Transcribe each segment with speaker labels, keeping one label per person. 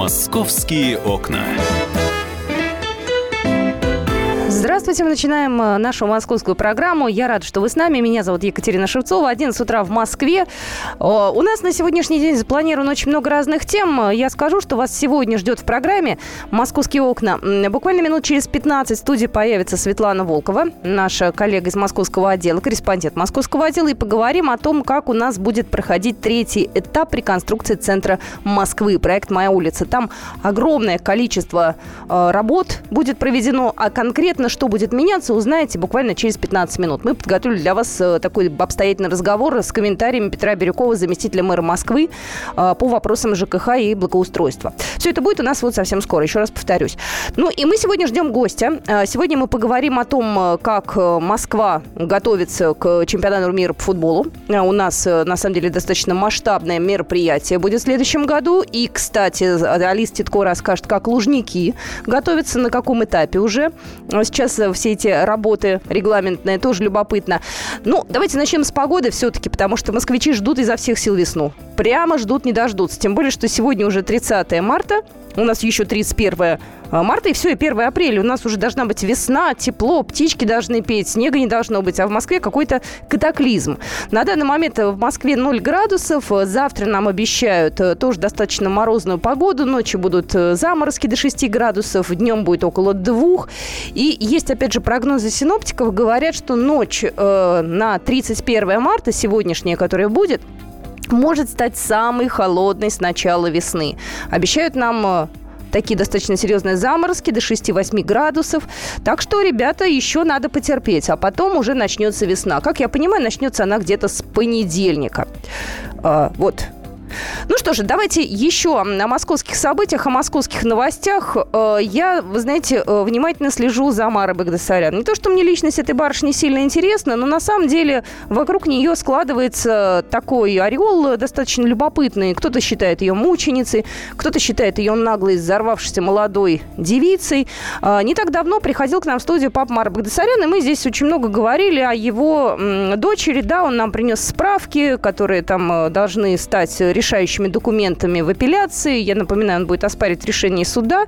Speaker 1: Московские окна.
Speaker 2: Здравствуйте, мы начинаем э, нашу московскую программу. Я рада, что вы с нами. Меня зовут Екатерина Шевцова. 11 утра в Москве. У нас на сегодняшний день запланировано очень много разных тем. Я скажу, что вас сегодня ждет в программе «Московские окна». Буквально минут через 15 в студии появится Светлана Волкова, наша коллега из московского отдела, корреспондент московского отдела, и поговорим о том, как у нас будет проходить третий этап реконструкции центра Москвы, проект «Моя улица». Там огромное количество э, работ будет проведено, а конкретно что будет меняться, узнаете буквально через 15 минут. Мы подготовили для вас э, такой обстоятельный разговор с комментариями Петра Бирюкова, заместителя мэра Москвы, э, по вопросам ЖКХ и благоустройства. Все это будет у нас вот совсем скоро, еще раз повторюсь. Ну и мы сегодня ждем гостя. Э, сегодня мы поговорим о том, как Москва готовится к чемпионату мира по футболу. У нас, на самом деле, достаточно масштабное мероприятие будет в следующем году. И, кстати, Алис Титко расскажет, как лужники готовятся, на каком этапе уже. Сейчас сейчас э, все эти работы регламентные, тоже любопытно. Ну, давайте начнем с погоды все-таки, потому что москвичи ждут изо всех сил весну. Прямо ждут, не дождутся. Тем более, что сегодня уже 30 марта, у нас еще 31 а, марта, и все, и 1 апреля. У нас уже должна быть весна, тепло, птички должны петь, снега не должно быть, а в Москве какой-то катаклизм. На данный момент в Москве 0 градусов. Завтра нам обещают э, тоже достаточно морозную погоду. Ночью будут э, заморозки до 6 градусов, днем будет около 2. И есть, опять же, прогнозы синоптиков. Говорят, что ночь э, на 31 марта, сегодняшняя, которая будет, может стать самой холодной с начала весны. Обещают нам э, такие достаточно серьезные заморозки до 6-8 градусов. Так что, ребята, еще надо потерпеть. А потом уже начнется весна. Как я понимаю, начнется она где-то с понедельника. А, вот, ну что же, давайте еще о московских событиях, о московских новостях. Э, я, вы знаете, э, внимательно слежу за Марой Багдасарян. Не то, что мне личность этой барышни сильно интересна, но на самом деле вокруг нее складывается такой ореол достаточно любопытный. Кто-то считает ее мученицей, кто-то считает ее наглой, взорвавшейся молодой девицей. Э, не так давно приходил к нам в студию папа Мара Багдасарян, и мы здесь очень много говорили о его дочери. Да, он нам принес справки, которые там должны стать решающими документами в апелляции. Я напоминаю, он будет оспаривать решение суда.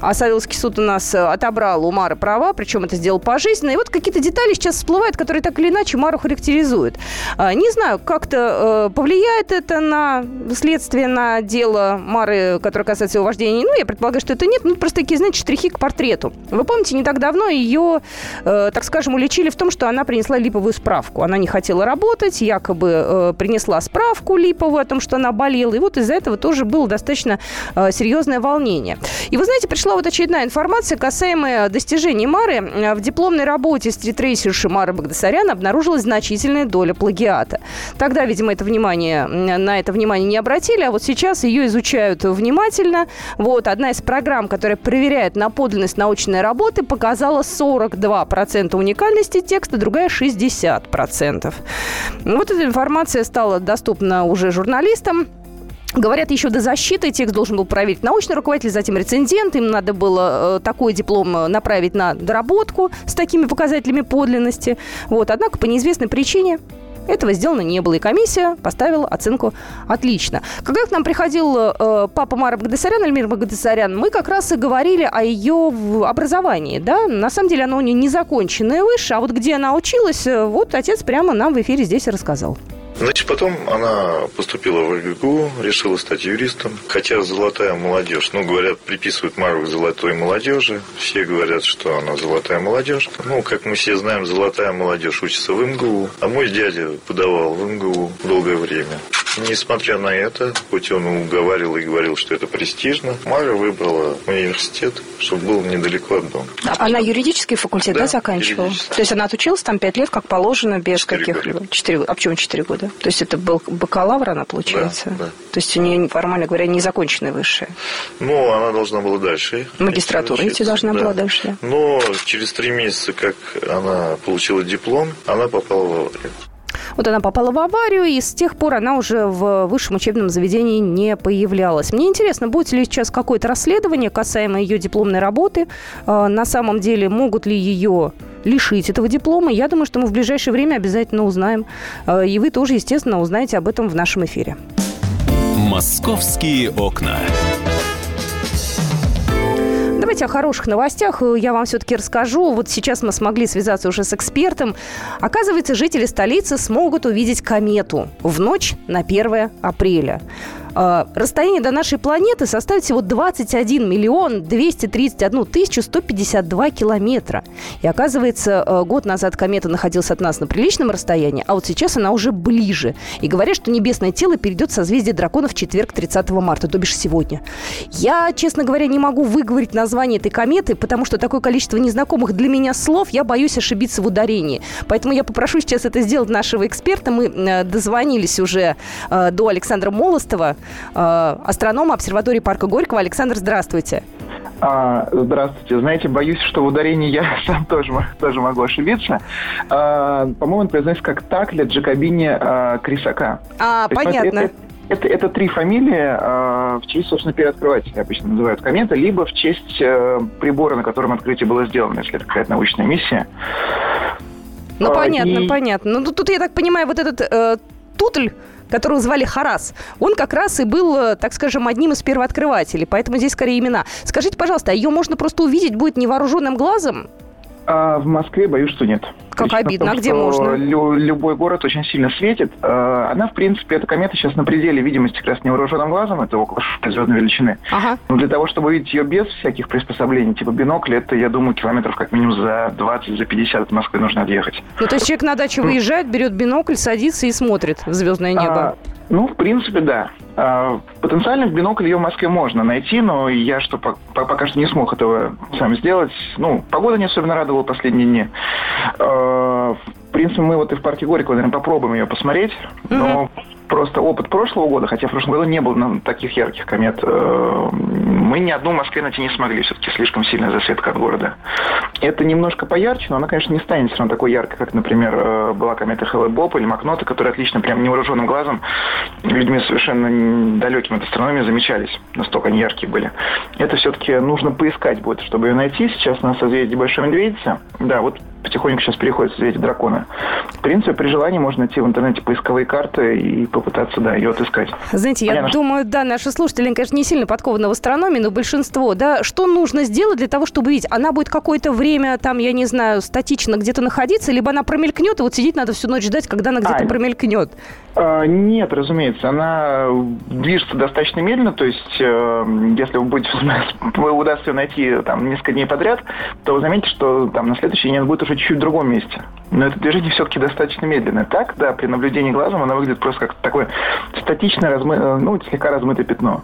Speaker 2: А Савеловский суд у нас э, отобрал у Мары права, причем это сделал пожизненно. И вот какие-то детали сейчас всплывают, которые так или иначе Мару характеризуют. А, не знаю, как-то э, повлияет это на следствие, на дело Мары, которое касается его вождения. Ну, я предполагаю, что это нет. Ну, просто такие, знаете, штрихи к портрету. Вы помните, не так давно ее, э, так скажем, уличили в том, что она принесла липовую справку. Она не хотела работать, якобы принесла справку липовую о том, что она она болела. И вот из-за этого тоже было достаточно э, серьезное волнение. И вы знаете, пришла вот очередная информация, касаемая достижений Мары. Э, в дипломной работе стритрейсерши Мары Багдасарян обнаружилась значительная доля плагиата. Тогда, видимо, это внимание, на это внимание не обратили, а вот сейчас ее изучают внимательно. Вот одна из программ, которая проверяет на подлинность научной работы, показала 42% уникальности текста, другая 60%. Вот эта информация стала доступна уже журналистам. Говорят, еще до защиты текст должен был проверить научный руководитель, затем рецензент. Им надо было э, такой диплом э, направить на доработку с такими показателями подлинности. Вот. Однако по неизвестной причине этого сделано не было, и комиссия поставила оценку «отлично». Когда к нам приходил э, папа Мара Багдасарян, Эльмир Багдасарян, мы как раз и говорили о ее образовании, да, на самом деле оно у нее незаконченное выше, а вот где она училась, э, вот отец прямо нам в эфире здесь и рассказал.
Speaker 3: Значит, потом она поступила в РГГУ, решила стать юристом. Хотя золотая молодежь, ну, говорят, приписывают Мару к золотой молодежи. Все говорят, что она золотая молодежь. Ну, как мы все знаем, золотая молодежь учится в МГУ. А мой дядя подавал в МГУ долгое время. Несмотря на это, хоть он уговаривал и говорил, что это престижно, Мара выбрала университет, чтобы был недалеко от дома.
Speaker 2: А она юридический факультет, да, да заканчивала? То есть она отучилась там пять лет, как положено, без каких-либо... Четыре года. А почему четыре года? То есть это был бакалавр она, получается?
Speaker 3: Да, да.
Speaker 2: То есть у нее, формально говоря, незаконченное высшее?
Speaker 3: Ну, она должна была дальше.
Speaker 2: Магистратура идти должна да. была дальше?
Speaker 3: Но через три месяца, как она получила диплом, она попала в аварию.
Speaker 2: Вот она попала в аварию, и с тех пор она уже в высшем учебном заведении не появлялась. Мне интересно, будет ли сейчас какое-то расследование касаемо ее дипломной работы? А, на самом деле, могут ли ее лишить этого диплома? Я думаю, что мы в ближайшее время обязательно узнаем. А, и вы тоже, естественно, узнаете об этом в нашем эфире.
Speaker 1: «Московские окна».
Speaker 2: Говорить о хороших новостях, я вам все-таки расскажу. Вот сейчас мы смогли связаться уже с экспертом. Оказывается, жители столицы смогут увидеть комету в ночь на 1 апреля. А, расстояние до нашей планеты составит всего 21 миллион 231 тысячу 152 километра. И оказывается, э, год назад комета находилась от нас на приличном расстоянии, а вот сейчас она уже ближе. И говорят, что небесное тело перейдет в созвездие дракона в четверг 30 марта, то бишь сегодня. Я, честно говоря, не могу выговорить название этой кометы, потому что такое количество незнакомых для меня слов, я боюсь ошибиться в ударении. Поэтому я попрошу сейчас это сделать нашего эксперта. Мы э, дозвонились уже э, до Александра Молостова, Э, астронома обсерватории парка Горького. Александр, здравствуйте.
Speaker 4: А, здравствуйте. Знаете, боюсь, что в ударении я сам тоже, тоже могу ошибиться. А, по-моему, он произносится как Такля Джакобини а, Крисака.
Speaker 2: А, понятно.
Speaker 4: Это, это, это три фамилии э, в честь, собственно, первооткрывателя обычно называют комета, либо в честь э, прибора, на котором открытие было сделано, если это какая-то научная миссия.
Speaker 2: Ну, а, понятно, и... понятно. Ну, тут, тут, я так понимаю, вот этот э, тутль которого звали Харас, он как раз и был, э, так скажем, одним из первооткрывателей, поэтому здесь скорее имена. Скажите, пожалуйста, а ее можно просто увидеть будет невооруженным глазом?
Speaker 4: А в Москве боюсь, что нет.
Speaker 2: Как обидно, а где можно?
Speaker 4: Лю- любой город очень сильно светит. А, она, в принципе, эта комета сейчас на пределе видимости как раз невооруженным глазом, это около звездной величины. Ага. Но для того, чтобы увидеть ее без всяких приспособлений, типа бинокля, это, я думаю, километров как минимум за 20, за 50 от Москвы нужно отъехать.
Speaker 2: Ну, то есть человек на дачу выезжает, берет бинокль, садится и смотрит в звездное небо? А,
Speaker 4: ну, в принципе, да. А, потенциально в бинокль ее в Москве можно найти, но я что пока что не смог этого сам сделать. Ну, погода не особенно радовала последние дни. А, в принципе, мы вот и в парке Горького, наверное, попробуем ее посмотреть, но просто опыт прошлого года, хотя в прошлом году не было таких ярких комет, э, мы ни одну в Москве найти не смогли. Все-таки слишком сильная засветка от города. Это немножко поярче, но она, конечно, не станет все равно такой яркой, как, например, э, была комета Хэллоу Боб или Макнота, которые отлично, прям невооруженным глазом, людьми совершенно далекими от астрономии замечались. Настолько они яркие были. Это все-таки нужно поискать будет, чтобы ее найти. Сейчас на созвездии Большой Медведицы. Да, вот потихоньку сейчас переходит в созвездие Дракона. В принципе, при желании можно найти в интернете поисковые карты и попытаться, да, ее отыскать.
Speaker 2: Знаете, Понятно, я думаю, да, наши слушатели, конечно, не сильно подкованы в астрономии, но большинство, да, что нужно сделать для того, чтобы видеть? Она будет какое-то время там, я не знаю, статично где-то находиться, либо она промелькнет, и вот сидеть надо всю ночь ждать, когда она где-то а, промелькнет?
Speaker 4: А, нет, разумеется, она движется достаточно медленно, то есть э, если вы будете, вы удастся ее найти там несколько дней подряд, то вы заметите, что там на следующий день она будет уже чуть-чуть в другом месте. Но это движение все-таки достаточно медленное. Так, да, при наблюдении глазом она выглядит просто как такое статичное, размы... Э, ну, слегка размытое пятно.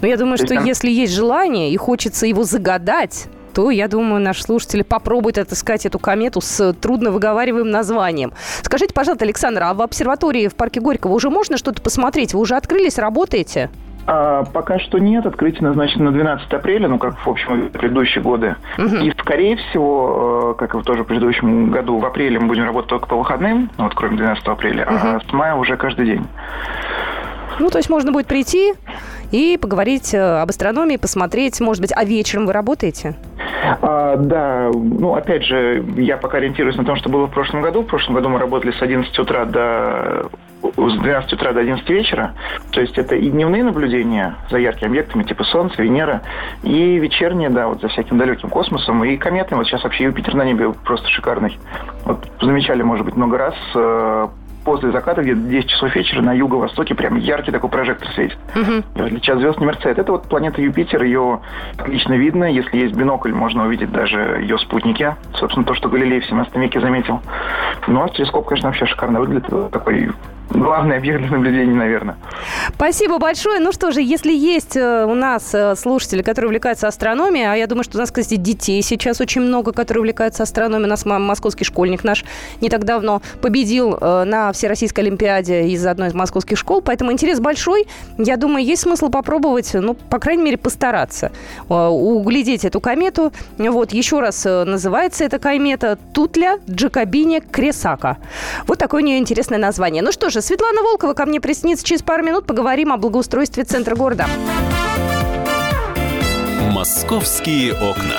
Speaker 2: Но я думаю, То что если есть желание и хочется его загадать, то, я думаю, наши слушатели попробуют отыскать эту комету с трудно выговариваемым названием. Скажите, пожалуйста, Александр, а в обсерватории в парке Горького уже можно что-то посмотреть? Вы уже открылись, работаете?
Speaker 4: А, пока что нет. Открытие назначено на 12 апреля, ну, как, в общем, предыдущие годы. Угу. И, скорее всего, э, как и тоже в предыдущем году, в апреле мы будем работать только по выходным, ну, вот кроме 12 апреля, угу. а с мая уже каждый день.
Speaker 2: Ну, то есть можно будет прийти и поговорить э, об астрономии, посмотреть, может быть, а вечером вы работаете?
Speaker 4: А, да, ну, опять же, я пока ориентируюсь на том, что было в прошлом году. В прошлом году мы работали с 11 утра до с 12 утра до 11 вечера. То есть это и дневные наблюдения за яркими объектами, типа Солнца, Венера, и вечерние, да, вот за всяким далеким космосом, и кометами. Вот сейчас вообще Юпитер на небе просто шикарный. Вот замечали, может быть, много раз э, после заката, где-то 10 часов вечера на юго-востоке прям яркий такой прожектор светит. Угу. От звезд не мерцает. Это вот планета Юпитер, ее отлично видно. Если есть бинокль, можно увидеть даже ее спутники. Собственно, то, что Галилей в 17 веке заметил. Ну, а телескоп, конечно, вообще шикарно выглядит. Такой главный объект для наблюдений, наверное.
Speaker 2: Спасибо большое. Ну что же, если есть э, у нас э, слушатели, которые увлекаются астрономией, а я думаю, что у нас, кстати, детей сейчас очень много, которые увлекаются астрономией. У нас московский школьник наш не так давно победил э, на Всероссийской Олимпиаде из одной из московских школ, поэтому интерес большой. Я думаю, есть смысл попробовать, ну, по крайней мере, постараться углядеть эту комету. Вот, еще раз называется эта комета Тутля Джакобини Кресака. Вот такое у нее интересное название. Ну что же, Светлана Волкова ко мне приснится через пару минут. Поговорим о благоустройстве центра города.
Speaker 1: Московские окна.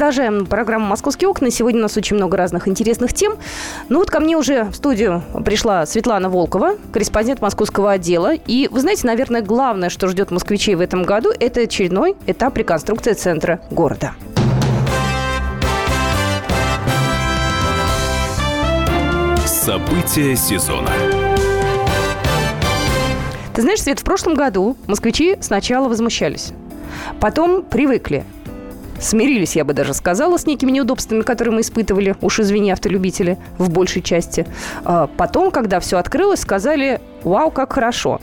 Speaker 2: Продолжаем программу «Московские окна». Сегодня у нас очень много разных интересных тем. Ну вот ко мне уже в студию пришла Светлана Волкова, корреспондент московского отдела. И вы знаете, наверное, главное, что ждет москвичей в этом году, это очередной этап реконструкции центра города.
Speaker 1: События сезона.
Speaker 2: Ты знаешь, Свет, в прошлом году москвичи сначала возмущались, потом привыкли, смирились, я бы даже сказала, с некими неудобствами, которые мы испытывали, уж извини, автолюбители, в большей части. А потом, когда все открылось, сказали, вау, как хорошо.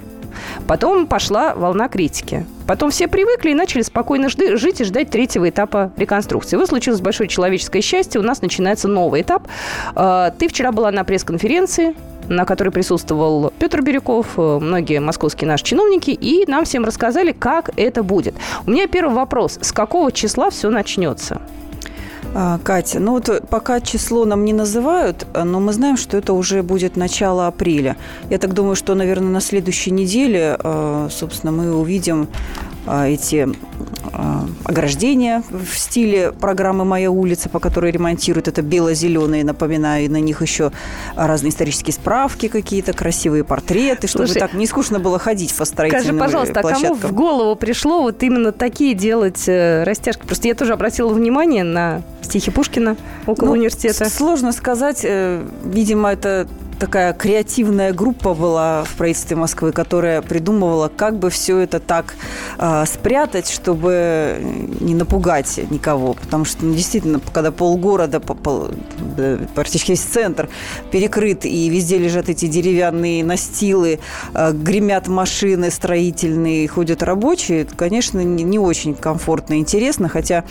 Speaker 2: Потом пошла волна критики. Потом все привыкли и начали спокойно жды, жить и ждать третьего этапа реконструкции. Вот случилось большое человеческое счастье, у нас начинается новый этап. А, ты вчера была на пресс-конференции, на которой присутствовал Петр Бирюков, э, многие московские наши чиновники, и нам всем рассказали, как это будет. У меня первый вопрос. С какого числа все начнется?
Speaker 5: А, Катя, ну вот пока число нам не называют, но мы знаем, что это уже будет начало апреля. Я так думаю, что, наверное, на следующей неделе, э, собственно, мы увидим э, эти ограждения в стиле программы «Моя улица», по которой ремонтируют. Это бело-зеленые, напоминаю, и на них еще разные исторические справки какие-то, красивые портреты, чтобы Слушай, так не скучно было ходить по строительным
Speaker 2: Скажи, пожалуйста,
Speaker 5: площадкам.
Speaker 2: а кому в голову пришло вот именно такие делать э, растяжки? Просто я тоже обратила внимание на стихи Пушкина около
Speaker 5: ну,
Speaker 2: университета.
Speaker 5: Сложно сказать. Э, видимо, это такая креативная группа была в правительстве Москвы, которая придумывала, как бы все это так э, спрятать, чтобы не напугать никого. Потому что ну, действительно, когда полгорода, пол, практически весь центр перекрыт, и везде лежат эти деревянные настилы, э, гремят машины строительные, ходят рабочие, это, конечно, не, не очень комфортно и интересно. Хотя,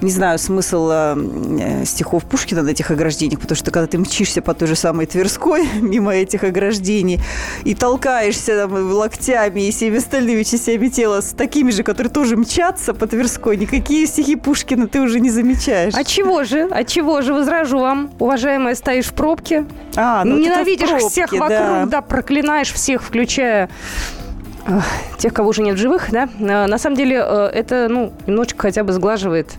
Speaker 5: не знаю, смысл э, стихов Пушкина на этих ограждениях, потому что когда ты мчишься по той же самой Тверской, мимо этих ограждений и толкаешься там, локтями и всеми остальными частями тела с такими же, которые тоже мчатся по Тверской, никакие стихи Пушкина ты уже не замечаешь.
Speaker 2: А чего же? А чего же? Возражу вам, уважаемая, стоишь в пробке, а, ну, ненавидишь пробке, всех вокруг, да. да, проклинаешь всех, включая тех, кого уже нет в живых, да, а, на самом деле э, это, ну, немножечко хотя бы сглаживает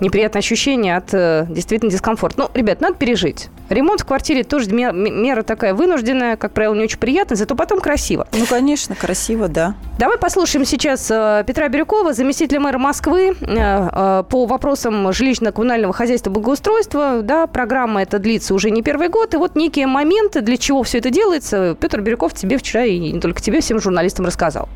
Speaker 2: неприятное ощущение от э, действительно дискомфорта. Ну, ребят, надо пережить. Ремонт в квартире тоже мера такая вынужденная, как правило, не очень приятная, зато потом красиво.
Speaker 5: Ну, конечно, красиво, да.
Speaker 2: Давай послушаем сейчас э, Петра Бирюкова, заместителя мэра Москвы, по вопросам жилищно-коммунального хозяйства и благоустройства. Да, программа эта длится уже не первый год. И вот некие моменты, для чего все это делается, Петр Бирюков тебе вчера и не только тебе, всем журналистам рассказал.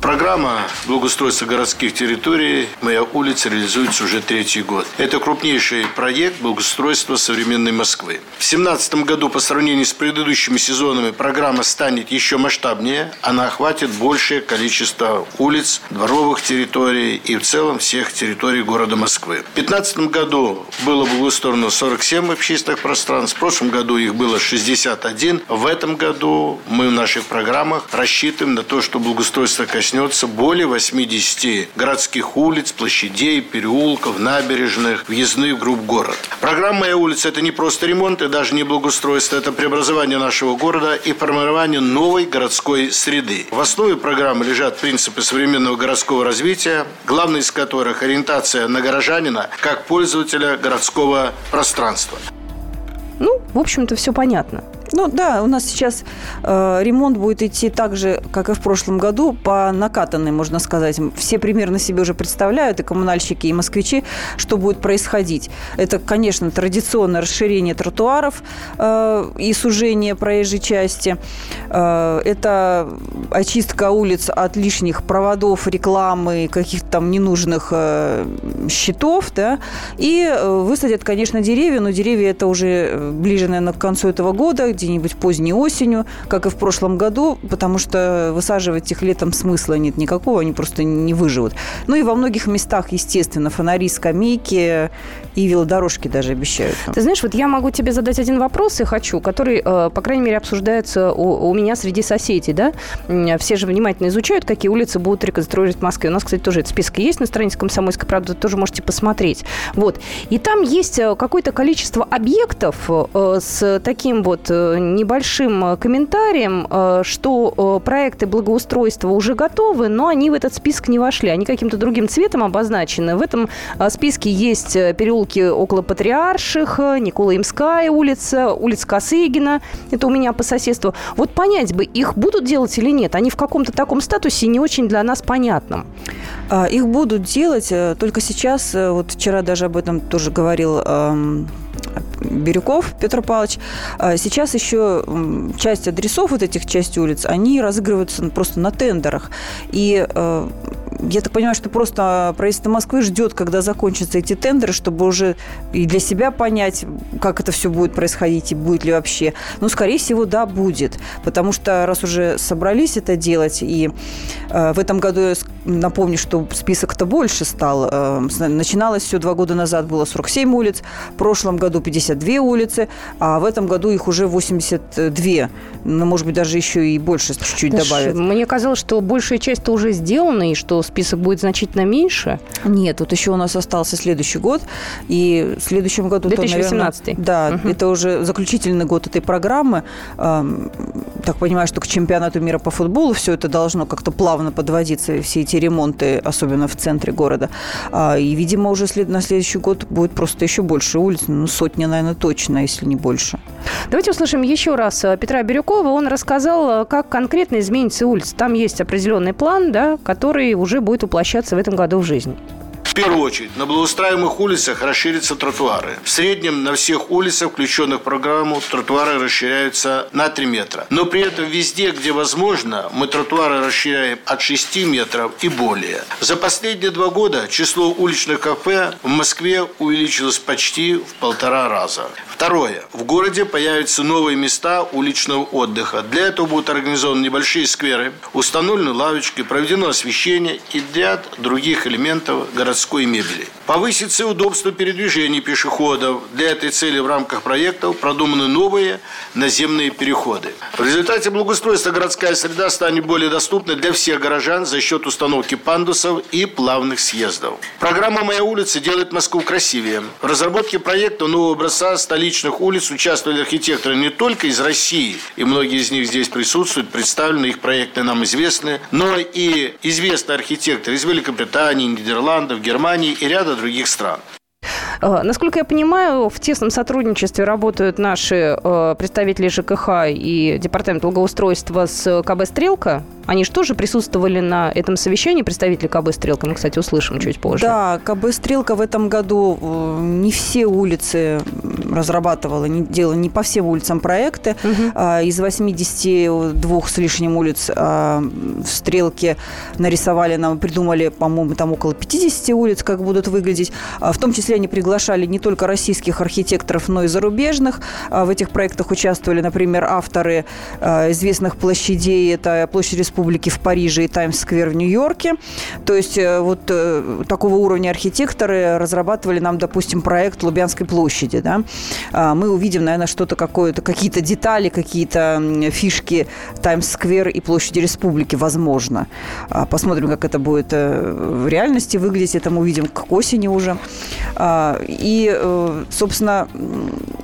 Speaker 6: Программа благоустройства городских территорий «Моя улица» реализуется уже третий год. Это крупнейший проект благоустройства современной Москвы. В 2017 году по сравнению с предыдущими сезонами программа станет еще масштабнее. Она охватит большее количество улиц, дворовых территорий и в целом всех территорий города Москвы. В 2015 году было благоустроено 47 общественных пространств. В прошлом году их было 61. В этом году мы в наших программах рассчитываем на то, что благоустройство коснется коснется более 80 городских улиц, площадей, переулков, набережных, въездных групп город. Программа «Моя улица» – это не просто ремонт и даже не благоустройство, это преобразование нашего города и формирование новой городской среды. В основе программы лежат принципы современного городского развития, главный из которых – ориентация на горожанина как пользователя городского пространства.
Speaker 2: Ну, в общем-то, все понятно.
Speaker 5: Ну да, у нас сейчас э, ремонт будет идти так же, как и в прошлом году, по накатанной, можно сказать. Все примерно себе уже представляют, и коммунальщики, и москвичи, что будет происходить. Это, конечно, традиционное расширение тротуаров э, и сужение проезжей части. Э, это очистка улиц от лишних проводов, рекламы, каких-то там ненужных э, щитов, да, и э, высадят, конечно, деревья, но деревья это уже э, ближе, наверное, к концу этого года, где-нибудь поздней осенью, как и в прошлом году, потому что высаживать их летом смысла нет никакого, они просто не выживут. Ну и во многих местах, естественно, фонари, скамейки и велодорожки даже обещают.
Speaker 2: Ты знаешь, вот я могу тебе задать один вопрос и хочу, который, э, по крайней мере, обсуждается у, у меня среди соседей, да? Все же внимательно изучают, какие улицы будут реконструировать в Москве. У нас, кстати, тоже этот список есть на странице «Комсомольской правды», тоже можете посмотреть. Вот. И там есть э, какое-то количество объектов э, с таким вот небольшим комментарием, что проекты благоустройства уже готовы, но они в этот список не вошли. Они каким-то другим цветом обозначены. В этом списке есть переулок переулки около Патриарших, Николаимская улица, улица Косыгина. Это у меня по соседству. Вот понять бы, их будут делать или нет? Они в каком-то таком статусе не очень для нас понятном.
Speaker 5: А, их будут делать, э, только сейчас, э, вот вчера даже об этом тоже говорил эм, Бирюков Петр Павлович. А, сейчас еще часть адресов вот этих часть улиц, они разыгрываются просто на тендерах. И э, я так понимаю, что просто правительство Москвы ждет, когда закончатся эти тендеры, чтобы уже и для себя понять, как это все будет происходить и будет ли вообще. Ну, скорее всего, да, будет. Потому что раз уже собрались это делать, и э, в этом году, я напомню, что список-то больше стал. Э, начиналось все два года назад, было 47 улиц, в прошлом году 52 улицы, а в этом году их уже 82. Ну, может быть, даже еще и больше чуть-чуть добавят.
Speaker 2: Мне казалось, что большая часть-то уже сделана, и что список будет значительно меньше?
Speaker 5: Нет, тут еще у нас остался следующий год. И в следующем году...
Speaker 2: 2018.
Speaker 5: То, наверное, да, угу. это уже заключительный год этой программы. Так понимаю, что к чемпионату мира по футболу все это должно как-то плавно подводиться, все эти ремонты, особенно в центре города. А, и, видимо, уже на следующий год будет просто еще больше улиц, ну, сотня, наверное, точно, если не больше.
Speaker 2: Давайте услышим еще раз э, Петра Бирюкова. Он рассказал, э, как конкретно изменится улица. Там есть определенный план, да, который уже будет воплощаться в этом году в жизнь.
Speaker 6: В первую очередь, на благоустраиваемых улицах расширятся тротуары. В среднем на всех улицах, включенных в программу, тротуары расширяются на 3 метра. Но при этом везде, где возможно, мы тротуары расширяем от 6 метров и более. За последние два года число уличных кафе в Москве увеличилось почти в полтора раза. Второе. В городе появятся новые места уличного отдыха. Для этого будут организованы небольшие скверы, установлены лавочки, проведено освещение и ряд других элементов городской мебели. Повысится удобство передвижения пешеходов. Для этой цели в рамках проектов продуманы новые наземные переходы. В результате благоустройства городская среда станет более доступной для всех горожан за счет установки пандусов и плавных съездов. Программа «Моя улица» делает Москву красивее. В разработке проекта нового образца столичных улиц участвовали архитекторы не только из России, и многие из них здесь присутствуют, представлены, их проекты нам известны, но и известные архитекторы из Великобритании, Нидерландов, Германии и ряда других стран.
Speaker 2: Э, насколько я понимаю, в тесном сотрудничестве работают наши э, представители ЖКХ и Департамент благоустройства с КБ «Стрелка». Они же тоже присутствовали на этом совещании, представители КБ «Стрелка». Мы, кстати, услышим чуть позже.
Speaker 5: Да, КБ «Стрелка» в этом году э, не все улицы разрабатывала, не делала не по всем улицам проекты. Угу. Из 82 с лишним улиц а, в «Стрелке» нарисовали нам, придумали, по-моему, там около 50 улиц, как будут выглядеть. А, в том числе они приглашали не только российских архитекторов, но и зарубежных. В этих проектах участвовали, например, авторы известных площадей. Это площадь Республики в Париже и Таймс-сквер в Нью-Йорке. То есть э, вот э, такого уровня архитекторы разрабатывали нам, допустим, проект Лубянской площади. Да? А, мы увидим, наверное, что-то какое-то, какие-то детали, какие-то фишки Таймс-сквер и площади республики, возможно. А, посмотрим, как это будет э, в реальности выглядеть. Это мы увидим к осени уже. И, собственно,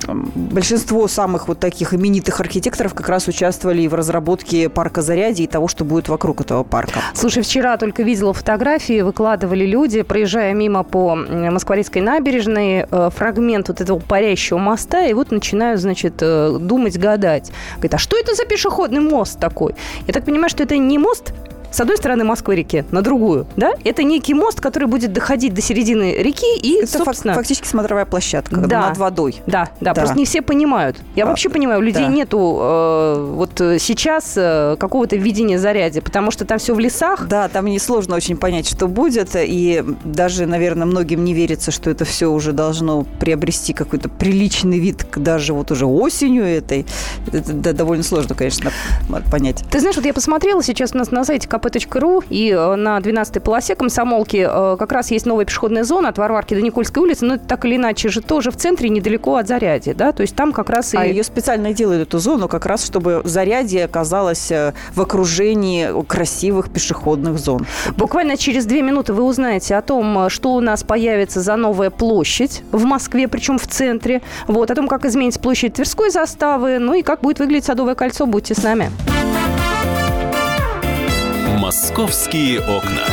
Speaker 5: большинство самых вот таких именитых архитекторов как раз участвовали и в разработке парка Зарядье и того, что будет вокруг этого парка.
Speaker 2: Слушай, вчера только видела фотографии, выкладывали люди, проезжая мимо по Москворецкой набережной, э, фрагмент вот этого парящего моста, и вот начинаю, значит, э, думать, гадать. Говорит, а что это за пешеходный мост такой? Я так понимаю, что это не мост, с одной стороны Москвы-реки, на другую, да? Это некий мост, который будет доходить до середины реки и,
Speaker 5: Это
Speaker 2: собственно...
Speaker 5: фактически смотровая площадка
Speaker 2: Да.
Speaker 5: над водой.
Speaker 2: Да, да,
Speaker 5: Да.
Speaker 2: просто не все понимают. Я
Speaker 5: А,
Speaker 2: вообще понимаю, у людей
Speaker 5: да.
Speaker 2: нету э, вот э, сейчас э, какого-то видения заряди, потому что там все в лесах.
Speaker 5: Да, там несложно очень понять, что будет, и даже, наверное, многим не верится, что это все уже должно приобрести какой-то приличный вид даже вот уже осенью этой. Это да, довольно сложно, конечно, понять.
Speaker 2: Ты знаешь, вот я посмотрела сейчас у нас на сайте kp.ru и э, на 12-й полосе комсомолки э, как раз есть новая пешеходная зона от Варварки до Никольской улицы, но это так или иначе же тоже в центре, недалеко от Заряди, да, то есть там как раз и...
Speaker 5: А ее специально делают, эту зону, как раз, чтобы Зарядье оказалось э, в окружении красивых пешеходных зон.
Speaker 2: Буквально через две минуты вы узнаете о том, что у нас появится за новая площадь в Москве, причем в центре. Вот, о том, как изменится площадь Тверской заставы, ну и как будет выглядеть Садовое кольцо. Будьте с нами.
Speaker 1: «Московские окна».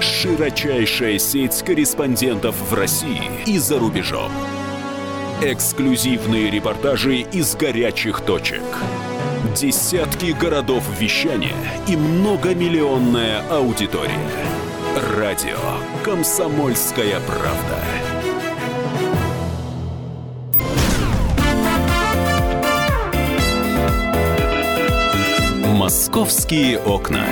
Speaker 1: Широчайшая сеть корреспондентов в России и за рубежом. Эксклюзивные репортажи из горячих точек. Десятки городов вещания и многомиллионная аудитория. Радио «Комсомольская правда». «Московские окна».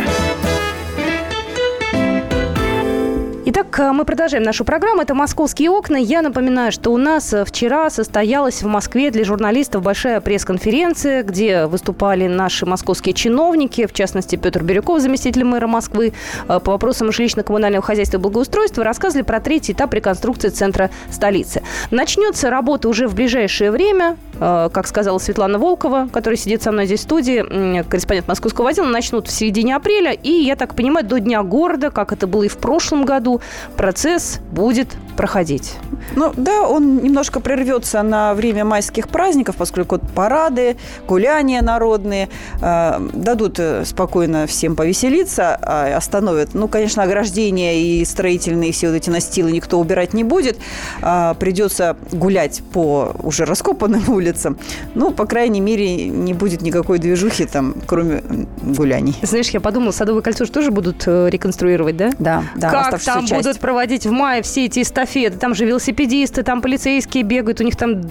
Speaker 2: Итак, э, мы продолжаем нашу программу. Это «Московские окна». Я напоминаю, что у нас э, вчера состоялась в Москве для журналистов большая пресс-конференция, где выступали наши московские чиновники, в частности, Петр Бирюков, заместитель мэра Москвы, э, по вопросам жилищно-коммунального хозяйства и благоустройства, рассказывали про третий этап реконструкции центра столицы. Начнется работа уже в ближайшее время, как сказала Светлана Волкова, которая сидит со мной здесь в студии, корреспондент московского отдела, начнут в середине апреля. И, я так понимаю, до Дня города, как это было и в прошлом году, процесс будет проходить.
Speaker 5: Ну да, он немножко прервется на время майских праздников, поскольку парады, гуляния народные э, дадут э, спокойно всем повеселиться, а остановят. Ну, конечно, ограждения и строительные все вот эти настилы никто убирать не будет. А, придется гулять по уже раскопанным улицам. Ну, по крайней мере, не будет никакой движухи там, кроме гуляний.
Speaker 2: Знаешь, я подумала, Садовое кольцо же тоже будут э, реконструировать, да?
Speaker 5: Да, да,
Speaker 2: как там
Speaker 5: часть.
Speaker 2: будут проводить в мае все эти эстафеты? Там же велосипедисты, там полицейские бегают, у них там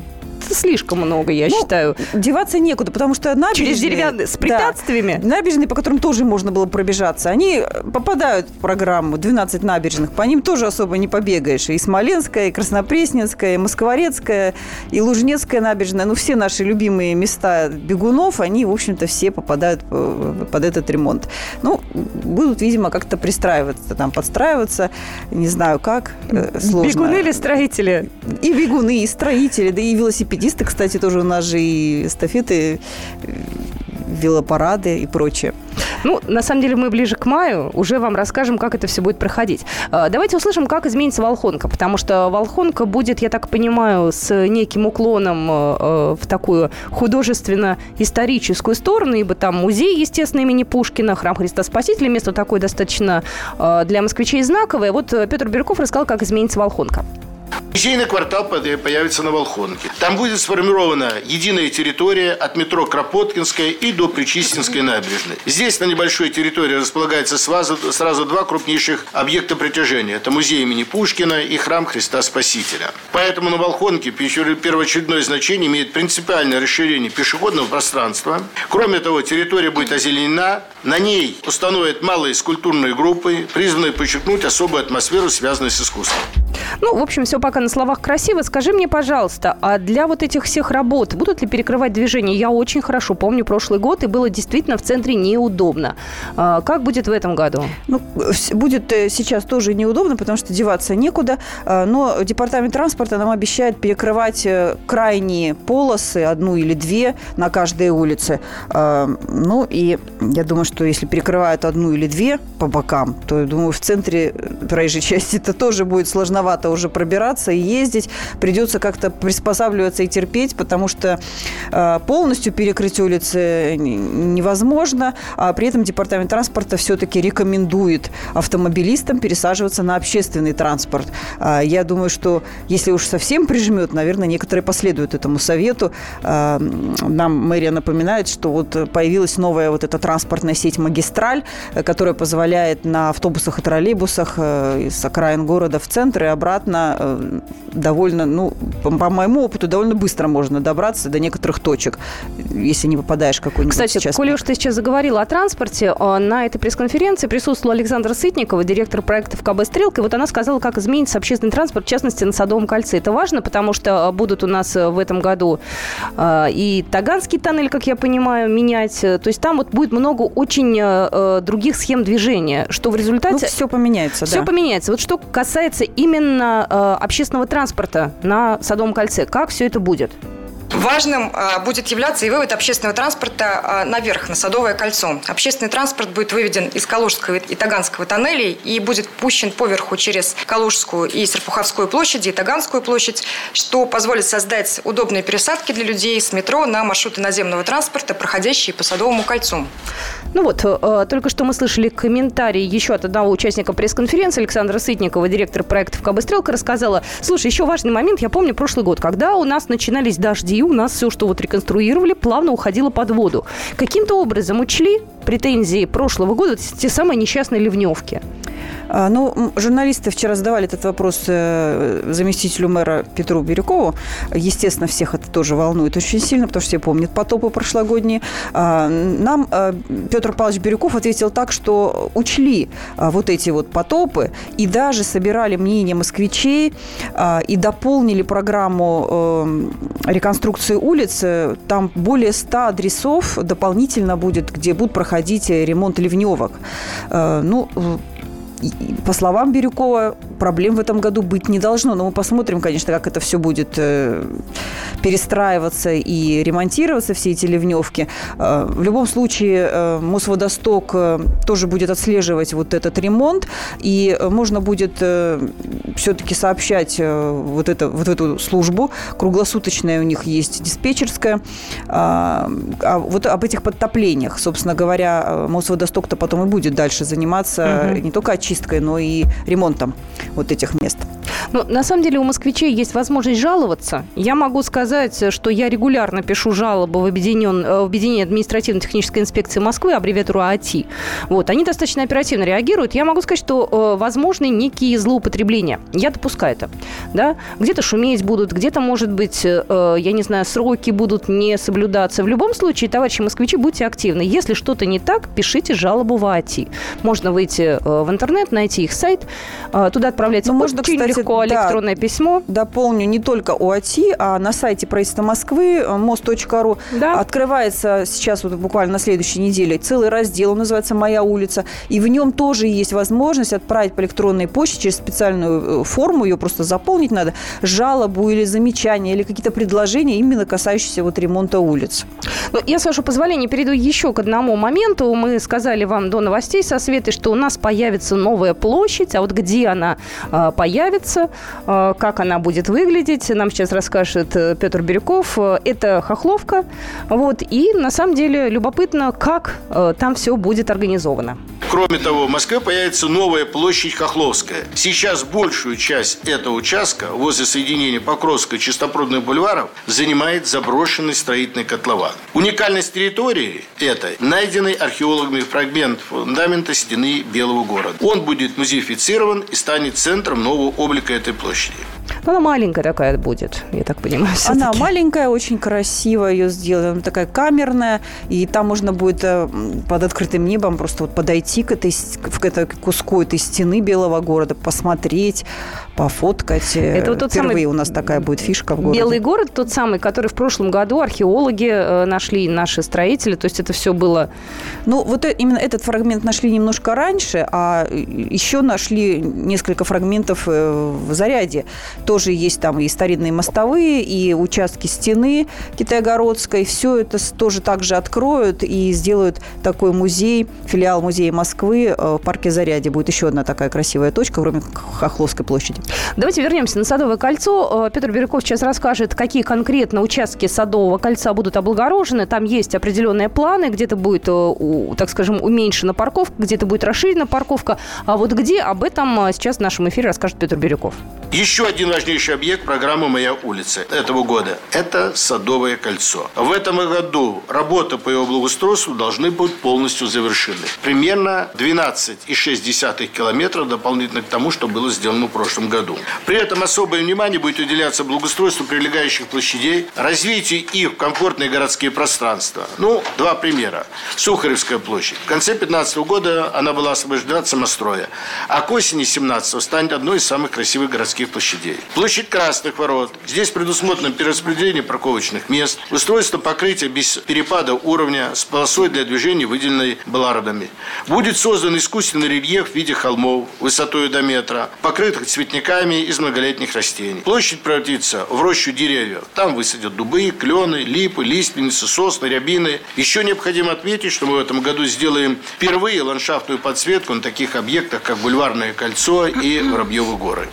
Speaker 2: слишком много, я
Speaker 5: Ну,
Speaker 2: считаю.
Speaker 5: Деваться некуда, потому что набережные...
Speaker 2: Через деревянные, с
Speaker 5: Да.
Speaker 2: препятствиями?
Speaker 5: Набережные, по которым тоже можно было пробежаться, они попадают в программу 12 набережных. По ним тоже особо не побегаешь. И Смоленская, и Краснопресненская, и Москворецкая, и Лужнецкая набережная. Ну, все наши любимые места бегунов, они, в общем-то, все попадают э, под этот ремонт. Ну, будут, видимо, как-то пристраиваться, там, подстраиваться. Не знаю, как. э, Сложно.
Speaker 2: Бегуны или строители?
Speaker 5: И бегуны, и строители, да и велосипедисты, кстати, тоже у нас же и эстафеты, э, велопарады и прочее.
Speaker 2: Ну, на самом деле, мы ближе к маю уже вам расскажем, как это все будет проходить. Э, Давайте услышим, как изменится Волхонка, потому что Волхонка будет, я так понимаю, с неким уклоном э, э, в такую художественно-историческую сторону, ибо там музей, естественно, имени Пушкина, храм Христа Спасителя, место такое достаточно для москвичей знаковое. Вот Петр Бирков рассказал, как изменится Волхонка.
Speaker 6: Музейный квартал появится на Волхонке. Там будет сформирована единая территория от метро Кропоткинская и до Причистинской набережной. Здесь на небольшой территории располагается сразу, сразу два крупнейших объекта притяжения. Это музей имени Пушкина и храм Христа Спасителя. Поэтому на Волхонке первоочередное значение имеет принципиальное расширение пешеходного пространства. Кроме того, территория будет озеленена. На ней установят малые скульптурные группы, призванные подчеркнуть особую атмосферу, связанную с искусством.
Speaker 2: Ну, в общем, все пока на словах красиво. Скажи мне, пожалуйста, а для вот этих всех работ будут ли перекрывать движение? Я очень хорошо помню прошлый год, и было действительно в центре неудобно. А, как будет в этом году?
Speaker 5: Ну, будет э, сейчас тоже неудобно, потому что деваться некуда. А, но департамент транспорта нам обещает перекрывать э, крайние полосы, одну или две на каждой улице. А, ну, и я думаю, что если перекрывают одну или две по бокам, то, я думаю, в центре проезжей части это тоже будет сложновато уже пробираться и ездить. Придется как-то приспосабливаться и терпеть, потому что э, полностью перекрыть улицы невозможно, а при этом департамент транспорта все-таки рекомендует автомобилистам пересаживаться на общественный транспорт. А, я думаю, что если уж совсем прижмет, наверное, некоторые последуют этому совету. А, нам мэрия напоминает, что вот появилась новая вот эта транспортная сеть «Магистраль», которая позволяет на автобусах и троллейбусах э, из окраин города в центр и обратно э, довольно, ну, по, по моему опыту, довольно быстро можно добраться до некоторых точек, если не попадаешь в какой-нибудь
Speaker 2: Кстати,
Speaker 5: сейчас...
Speaker 2: коли уж ты сейчас заговорила о транспорте, э, на этой пресс-конференции присутствовала Александра Сытникова, директор проектов КБ «Стрелка», и вот она сказала, как изменится общественный транспорт, в частности, на Садовом кольце. Это важно, потому что будут у нас в этом году и Таганский тоннель, как я понимаю, менять. То есть там вот будет много очень других схем движения, что в результате... Ну,
Speaker 5: все поменяется,
Speaker 2: Все
Speaker 5: да.
Speaker 2: поменяется. Вот что касается именно э, общественного транспорта на Садовом кольце, как все это будет?
Speaker 7: Важным а, будет являться и вывод общественного транспорта а, наверх, на Садовое кольцо. Общественный транспорт будет выведен из Калужского и Таганского тоннелей и будет пущен поверху через Калужскую и Серпуховскую площади, и Таганскую площадь, что позволит создать удобные пересадки для людей с метро на маршруты наземного транспорта, проходящие по Садовому кольцу.
Speaker 2: Ну вот, э, только что мы слышали комментарий еще от одного участника пресс-конференции Александра Сытникова, директор проектов КБ рассказала, слушай, еще важный момент, я помню прошлый год, когда у нас начинались дожди, у нас все, что вот реконструировали, плавно уходило под воду. Каким-то образом учли претензии прошлого года, те самые несчастные ливневки?
Speaker 5: А, ну, журналисты вчера задавали этот вопрос э, заместителю мэра Петру Бирюкову. Естественно, всех это тоже волнует очень сильно, потому что все помнят потопы прошлогодние. А, нам э, Петр Павлович Бирюков ответил так, что учли а, вот эти вот потопы и даже собирали мнение москвичей и дополнили программу э, реконструкции улиц. Там более 100 адресов дополнительно будет, где будут проходить ремонт ливневок. Ну, по словам Бирюкова, проблем в этом году быть не должно. Но мы посмотрим, конечно, как это все будет э, перестраиваться и ремонтироваться, все эти ливневки. Э, в любом случае, э, Мосводосток тоже будет отслеживать вот этот ремонт, и можно будет все-таки сообщать вот, это, вот эту службу. Круглосуточная у них есть диспетчерская. А, вот об этих подтоплениях, собственно говоря, Мосводосток-то потом и будет дальше заниматься угу. не только очисткой, очисткой, но и ремонтом вот этих мест.
Speaker 2: Ну, на самом деле у москвичей есть возможность жаловаться. Я могу сказать, что я регулярно пишу жалобы в, объединен... в объединение административно-технической инспекции Москвы, аббревиатуру АТИ. Вот, они достаточно оперативно реагируют. Я могу сказать, что э, возможны некие злоупотребления. Я допускаю это. Да? Где-то шуметь будут, где-то, может быть, э, я не знаю, сроки будут не соблюдаться. В любом случае, товарищи москвичи, будьте активны. Если что-то не так, пишите жалобу в АТИ. Можно выйти э, в интернет, найти их сайт, э, туда отправляется
Speaker 5: ну, можно, кстати,
Speaker 2: легко электронное да, письмо.
Speaker 5: Дополню, не только ОАТИ, а на сайте правительства Москвы, э, мост.ру, да. открывается сейчас вот буквально на следующей неделе целый раздел, он называется «Моя улица», и в нем тоже есть возможность отправить по электронной почте через специальную э, форму, ее просто заполнить надо, жалобу или замечание, или какие-то предложения, именно касающиеся вот ремонта улиц.
Speaker 2: Ну, я, с вашего позволения, перейду еще к одному моменту. Мы сказали вам до новостей со Светой, что у нас появится новая площадь, а вот где она э, появится, Э, как она будет выглядеть, нам сейчас расскажет э, Петр Бирюков. Э, это Хохловка. Вот. И на самом деле любопытно, как там все будет организовано.
Speaker 6: Кроме того, в Москве появится новая площадь Хохловская. Сейчас большую часть этого участка возле соединения Покровска и Чистопрудных бульваров занимает заброшенный строительный котлован. Уникальность территории – это найденный археологами фрагмент фундамента стены Белого города. Он будет музеифицирован и станет центром нового облика этой площади.
Speaker 2: Но она маленькая такая будет, я так понимаю.
Speaker 5: Она
Speaker 2: всё-таки.
Speaker 5: маленькая, очень красиво ее сделана, она такая камерная, и там можно будет э, под открытым небом просто вот подойти к этой, к этой куску этой стены Белого города, посмотреть, пофоткать. Э,
Speaker 2: Это вот тот
Speaker 5: Впервые
Speaker 2: самый
Speaker 5: у нас такая будет фишка в городе.
Speaker 2: Белый город тот самый, который в прошлом году археологи э, нашли, наши строители. То есть это все было...
Speaker 5: Ну, вот э- именно этот фрагмент нашли немножко раньше, а еще нашли несколько фрагментов в Заряде. Тоже есть там и старинные мостовые, и участки стены Китайгородской. Все это тоже также откроют и сделают такой музей, филиал музея Москвы в парке Заряде. Будет еще одна такая красивая точка, кроме Хохловской площади.
Speaker 2: Давайте вернемся на Садовое кольцо. Э, Петр Бирюков сейчас расскажет, какие конкретно участки Садового кольца будут облагорожены. Там есть определенные планы. Где-то будет, э, так скажем, уменьшена парковка, где-то будет расширена парковка. А вот где, об этом э, сейчас в нашем эфире расскажет Петр Бирюков.
Speaker 6: Еще один важнейший объект программы «Моя улица» этого года – это Садовое кольцо. В этом году работы по его благоустройству должны быть полностью завершены. Примерно 12,6 километра дополнительно к тому, что было сделано в прошлом. При этом особое внимание будет уделяться благоустройству прилегающих площадей, развитию их в комфортные городские пространства. Ну, два примера. Сухаревская площадь. В конце 2015 года она была освобождена от самостроя, а к осени 17 станет одной из самых красивых городских площадей. Площадь Красных Ворот. Здесь предусмотрено перераспределение парковочных мест, устройство покрытия без перепада уровня с полосой для движения, выделенной баллардами. Будет создан искусственный рельеф в виде холмов высотой до метра, покрытых цветниками из многолетних растений. Площадь превратится в рощу деревьев. Там высадят дубы, клены, липы, лиственницы, сосны, рябины. Еще необходимо отметить, что мы в этом году сделаем впервые ландшафтную подсветку на таких объектах, как Бульварное кольцо и Воробьевы горы.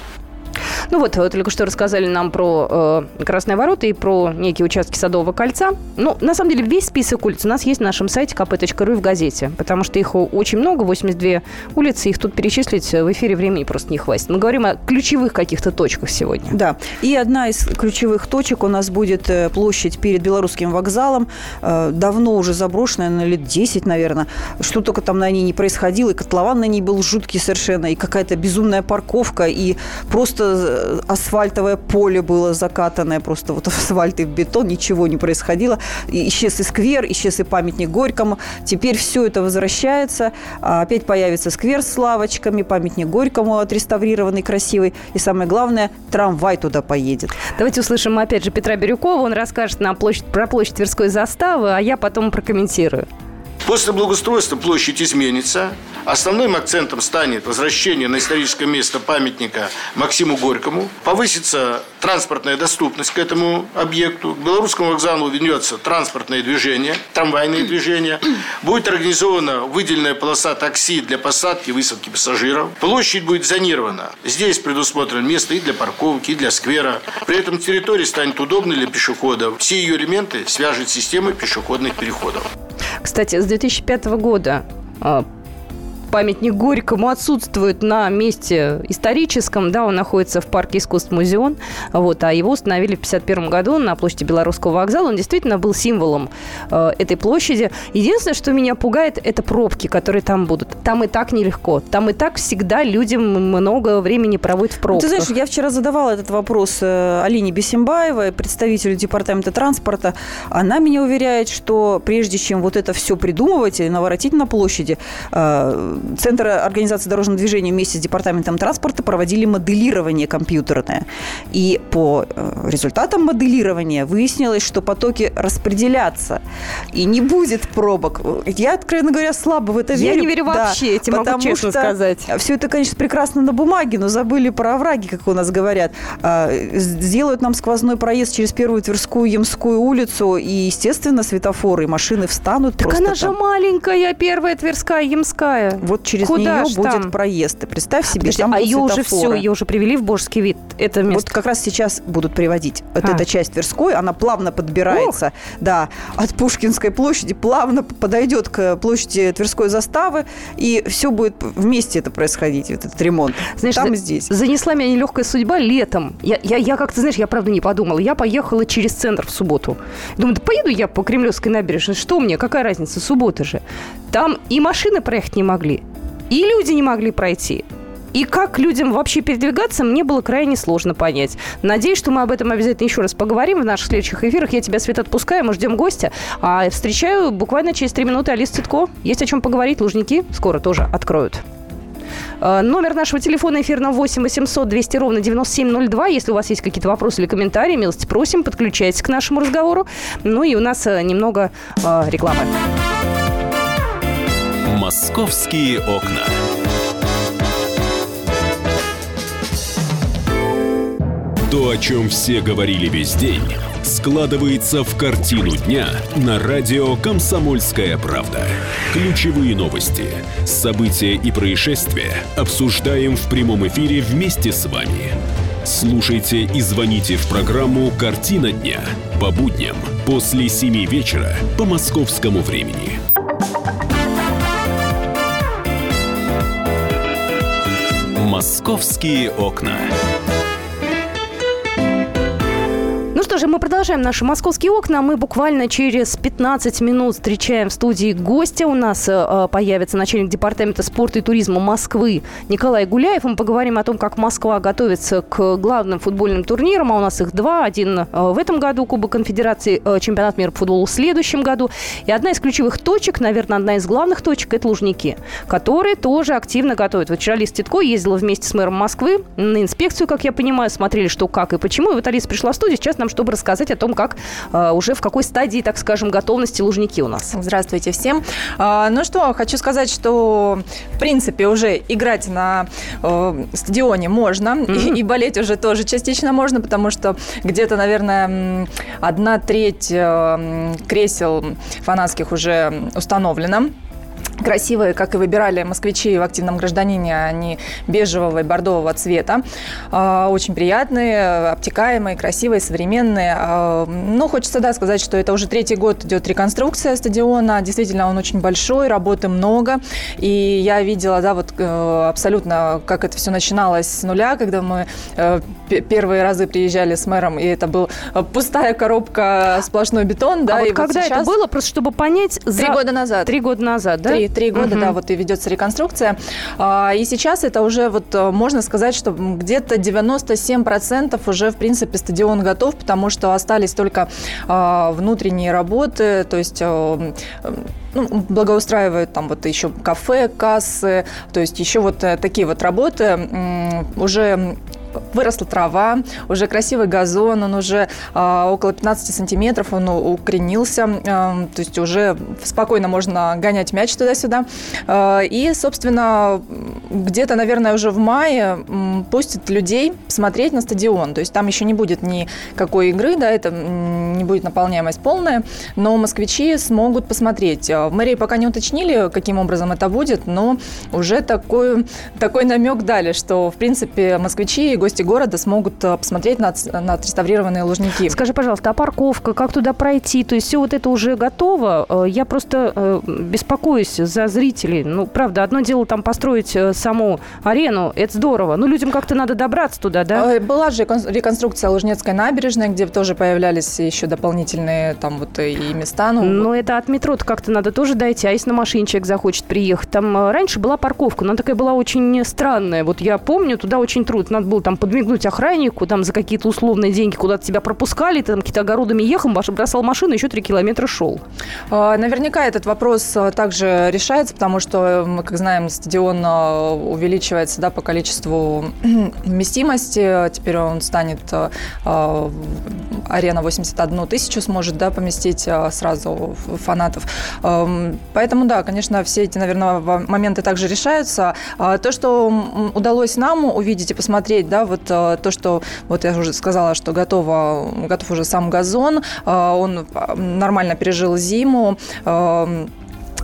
Speaker 2: Ну вот, э, только что рассказали нам про э, Красные ворота и про некие участки Садового кольца. Ну, на самом деле, весь список улиц у нас есть на нашем сайте kp.ru в газете, потому что их очень много, 82 улицы, их тут перечислить в эфире времени просто не хватит. Мы говорим о ключевых каких-то точках сегодня.
Speaker 5: Да. И одна из ключевых точек у нас будет э, площадь перед Белорусским вокзалом. Э, Давно уже заброшенная, на лет 10, наверное. Что только там на ней не происходило. И котлован на ней был жуткий совершенно. И какая-то безумная парковка. И просто э, асфальтовое поле было закатанное. Просто вот асфальт и бетон. Ничего не происходило. И исчез и сквер, исчез и памятник Горькому. Теперь все это возвращается. А Опять появится сквер с лавочками, памятник Горькому отреставрированный, красивый. И самое главное, трамвай туда поедет.
Speaker 2: Давайте услышим опять же Петра Бирюкова. Он расскажет нам площадь, про площадь Тверской заставы, а я потом прокомментирую.
Speaker 6: После благоустройства площадь изменится. Основным акцентом станет возвращение на историческое место памятника Максиму Горькому. Повысится транспортная доступность к этому объекту. К Белорусскому вокзалу вернется транспортное движение, трамвайное движение. Будет организована выделенная полоса такси для посадки и высадки пассажиров. Площадь будет зонирована. Здесь предусмотрено место и для парковки, и для сквера. При этом территория станет удобной для пешеходов. Все ее элементы свяжет системой пешеходных переходов.
Speaker 2: Кстати, с 2005 года э, памятник Горькому отсутствует на месте историческом, да, он находится в парке искусств Музеон, вот, а его установили в 1951 году на площади Белорусского вокзала, он действительно был символом э, этой площади. Единственное, что меня пугает, это пробки, которые там будут. Там и так нелегко, там и так всегда людям много времени проводят в
Speaker 5: Ну,
Speaker 2: пробках.
Speaker 5: Ты знаешь, я вчера задавала этот вопрос э, Алине Бесимбаевой, представителю департамента транспорта. Она меня уверяет, что прежде чем вот это все придумывать и наворотить на площади, э, Центр организации дорожного движения вместе с департаментом транспорта проводили моделирование компьютерное. И по э, результатам моделирования выяснилось, что потоки распределятся. И не будет пробок. Я, откровенно говоря, слабо в это
Speaker 2: Я
Speaker 5: верю.
Speaker 2: не верю
Speaker 5: Да,
Speaker 2: вообще, я тебе могу честно
Speaker 5: что
Speaker 2: сказать.
Speaker 5: все это, конечно, прекрасно на бумаге, но забыли про овраги, как у нас говорят. А, Сделают нам сквозной проезд через Первую Тверскую, Ямскую улицу, и, естественно, светофоры и машины встанут
Speaker 2: так
Speaker 5: просто
Speaker 2: она же
Speaker 5: там.
Speaker 2: маленькая, первая Тверская, Ямская.
Speaker 5: Вот через
Speaker 2: Куда
Speaker 5: нее будет
Speaker 2: там?
Speaker 5: проезд. Ты представь себе,
Speaker 2: Подожди,
Speaker 5: там
Speaker 2: а ее уже все, ее уже привели в божеский вид. Это
Speaker 5: Вот
Speaker 2: место.
Speaker 5: как раз сейчас будут приводить. Вот
Speaker 2: А.
Speaker 5: эта часть Тверской, она плавно подбирается, да, от Пушкинской площади, плавно подойдет к площади Тверской заставы, и все будет вместе это происходить, вот этот ремонт.
Speaker 2: Знаешь,
Speaker 5: Там
Speaker 2: за-
Speaker 5: и здесь.
Speaker 2: Занесла меня нелегкая судьба летом. Я, я, я как-то, знаешь, я правда не подумала. Я поехала через центр в субботу. Думаю, да поеду я по Кремлевской набережной. Что мне, какая разница, суббота же. Там и машины проехать не могли, и люди не могли пройти. И как людям вообще передвигаться, мне было крайне сложно понять. Надеюсь, что мы об этом обязательно еще раз поговорим в наших следующих эфирах. Я тебя, Свет, отпускаю, мы ждем гостя. А встречаю буквально через три минуты Алису Титко. Есть о чем поговорить. Лужники скоро тоже откроют. Э, номер нашего телефона эфирного 8 800 200 ровно 9702. Если у вас есть какие-то вопросы или комментарии, милости просим, подключайтесь к нашему разговору. Ну и у нас э, немного э, рекламы.
Speaker 1: Московские окна. То, о чем все говорили весь день, складывается в картину дня на радио «Комсомольская правда». Ключевые новости, события и происшествия обсуждаем в прямом эфире вместе с вами. Слушайте и звоните в программу «Картина дня» по будням после 7 вечера по московскому времени. «Московские окна».
Speaker 2: Что же, мы продолжаем наши московские окна. Мы буквально через 15 минут встречаем в студии гостя. У нас э, появится начальник департамента спорта и туризма Москвы Николай Гуляев. Мы поговорим о том, как Москва готовится к главным футбольным турнирам. А у нас их два. Один э, в этом году Кубок Конфедерации, э, чемпионат мира по футболу в следующем году. И одна из ключевых точек, наверное, одна из главных точек, это Лужники, которые тоже активно готовят. Вот вчера Лиз Титко ездила вместе с мэром Москвы на инспекцию, как я понимаю, смотрели, что, как и почему. И вот Алиса пришла в студию сейчас нам, чтобы чтобы рассказать о том, как э, уже в какой стадии, так скажем, готовности Лужники у нас.
Speaker 8: Здравствуйте всем. А, ну что, хочу сказать, что в принципе уже играть на э, стадионе можно, mm-hmm. и, и болеть уже тоже частично можно, потому что где-то, наверное, одна треть э, кресел фанатских уже установлена красивые, как и выбирали москвичи в активном гражданине, они бежевого и бордового цвета. А, очень приятные, обтекаемые, красивые, современные. А, ну, хочется, да, сказать, что это уже третий год идет реконструкция стадиона. Действительно, он очень большой, работы много. И я видела, да, вот э, абсолютно, как это все начиналось с нуля, когда мы э, первые разы приезжали с мэром, и это был э, пустая коробка, сплошной бетон, да.
Speaker 2: А вот
Speaker 8: и
Speaker 2: когда вот сейчас... это было, просто чтобы понять...
Speaker 8: Три за... года назад.
Speaker 2: Три года назад, да?
Speaker 8: Три, три года, угу. да, вот и ведется реконструкция. А, и сейчас это уже вот э, можно сказать, что где-то 97% уже, в принципе, стадион готов, потому что остались только а, внутренние работы, то есть э, ну, благоустраивают там вот еще кафе, кассы, то есть еще вот э, такие вот работы уже выросла трава, уже красивый газон, он уже э, около 15 сантиметров, он укоренился, э, то есть уже спокойно можно гонять мяч туда-сюда. Э, и, собственно, где-то, наверное, уже в мае э, пустят людей смотреть на стадион. То есть там еще не будет никакой игры, да, это не будет наполняемость полная, но москвичи смогут посмотреть. В мэрии пока не уточнили, каким образом это будет, но уже такой, такой намек дали, что, в принципе, москвичи гости города смогут э, посмотреть на, на отреставрированные лужники.
Speaker 2: Скажи, пожалуйста, а парковка, как туда пройти? То есть все вот это уже готово? Э, я просто э, беспокоюсь за зрителей. Ну, правда, одно дело там построить саму арену, это здорово. Но людям как-то надо добраться туда, да?
Speaker 8: Была же реконструкция Лужнецкой набережной, где тоже появлялись еще дополнительные там вот и места.
Speaker 2: Ну, Но это от метро как-то надо тоже дойти. А если на машине человек захочет приехать? Там раньше была парковка, но она такая была очень странная. Вот я помню, туда очень трудно. Надо было там подмигнуть охраннику, там за какие-то условные деньги куда-то тебя пропускали, ты там какие-то огородами ехал, бросал машину, еще три километра шел.
Speaker 8: А, наверняка этот вопрос а, также решается, потому что, мы, как знаем, стадион а, увеличивается да, по количеству вместимости. Теперь он станет, арена 81 тысячу сможет да, поместить сразу фанатов. Поэтому, да, конечно, все эти, наверное, моменты также решаются. То, что удалось нам увидеть и посмотреть, да, да, вот э, то, что, вот я уже сказала, что готово, готов уже сам газон, э, он нормально пережил зиму, э,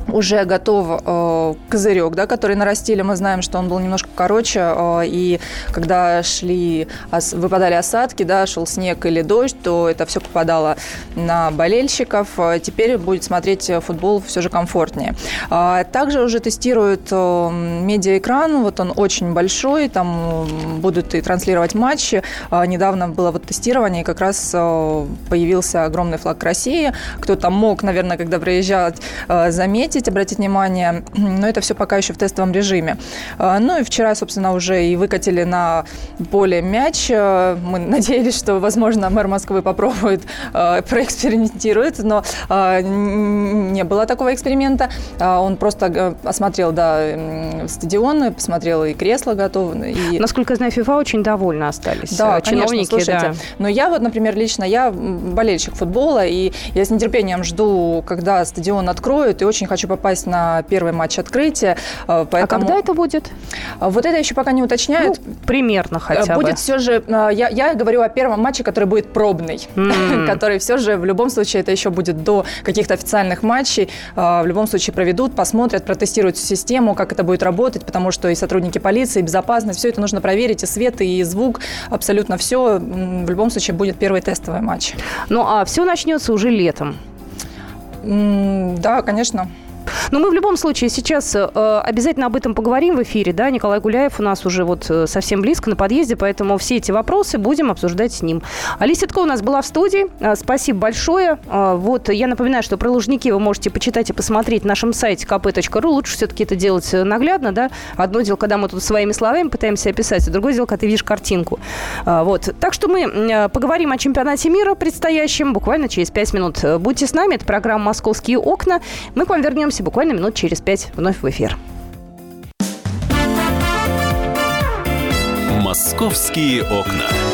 Speaker 8: уже готов э, козырек, да, который нарастили. Мы знаем, что он был немножко короче, э, и когда шли, ос, выпадали осадки, да, шел снег или дождь, то это все попадало на болельщиков. Э, теперь будет смотреть футбол все же комфортнее. Э, также уже тестируют э, медиаэкран, вот он очень большой, там будут и транслировать матчи. Э, недавно было вот тестирование, и как раз э, появился огромный флаг России. Кто-то мог, наверное, когда приезжал, э, заметить, заметить, обратить внимание, но это все пока еще в тестовом режиме. Ну и вчера, собственно, уже и выкатили на поле мяч. Мы надеялись, что, возможно, мэр Москвы попробует, проэкспериментирует, но не было такого эксперимента. Он просто осмотрел, да, стадион, посмотрел и кресла готовы. И...
Speaker 2: Насколько я знаю, ФИФА очень довольны остались.
Speaker 8: Да, чиновники, конечно, слушайте. Да. Но я вот, например, лично, я болельщик футбола, и я с нетерпением жду, когда стадион откроют, и очень хочу попасть на первый матч открытия.
Speaker 2: Поэтому... А когда это будет?
Speaker 8: Вот это еще пока не уточняют.
Speaker 2: Ну, примерно хотя
Speaker 8: будет бы. все же, я, я говорю о первом матче, который будет пробный, mm. который все же в любом случае это еще будет до каких-то официальных матчей. В любом случае проведут, посмотрят, протестируют систему, как это будет работать, потому что и сотрудники полиции, и безопасность, все это нужно проверить, и свет, и звук, абсолютно все. В любом случае будет первый тестовый матч.
Speaker 2: Ну а все начнется уже летом.
Speaker 8: Да, конечно.
Speaker 2: Но мы в любом случае сейчас э, обязательно об этом поговорим в эфире, да, Николай Гуляев у нас уже вот э, совсем близко на подъезде, поэтому все эти вопросы будем обсуждать с ним. Алисия Тко у нас была в студии, э, спасибо большое. Вот, я напоминаю, что про Лужники вы можете почитать и посмотреть на нашем сайте kp.ru, лучше все-таки это делать наглядно, да, одно дело, когда мы тут своими словами пытаемся описать, а другое дело, когда ты видишь картинку. Вот, так что мы поговорим о чемпионате мира предстоящем буквально через 5 минут. Будьте с нами, это программа «Московские окна». Мы к вам вернемся буквально минут через пять вновь в эфир.
Speaker 1: «Московские окна».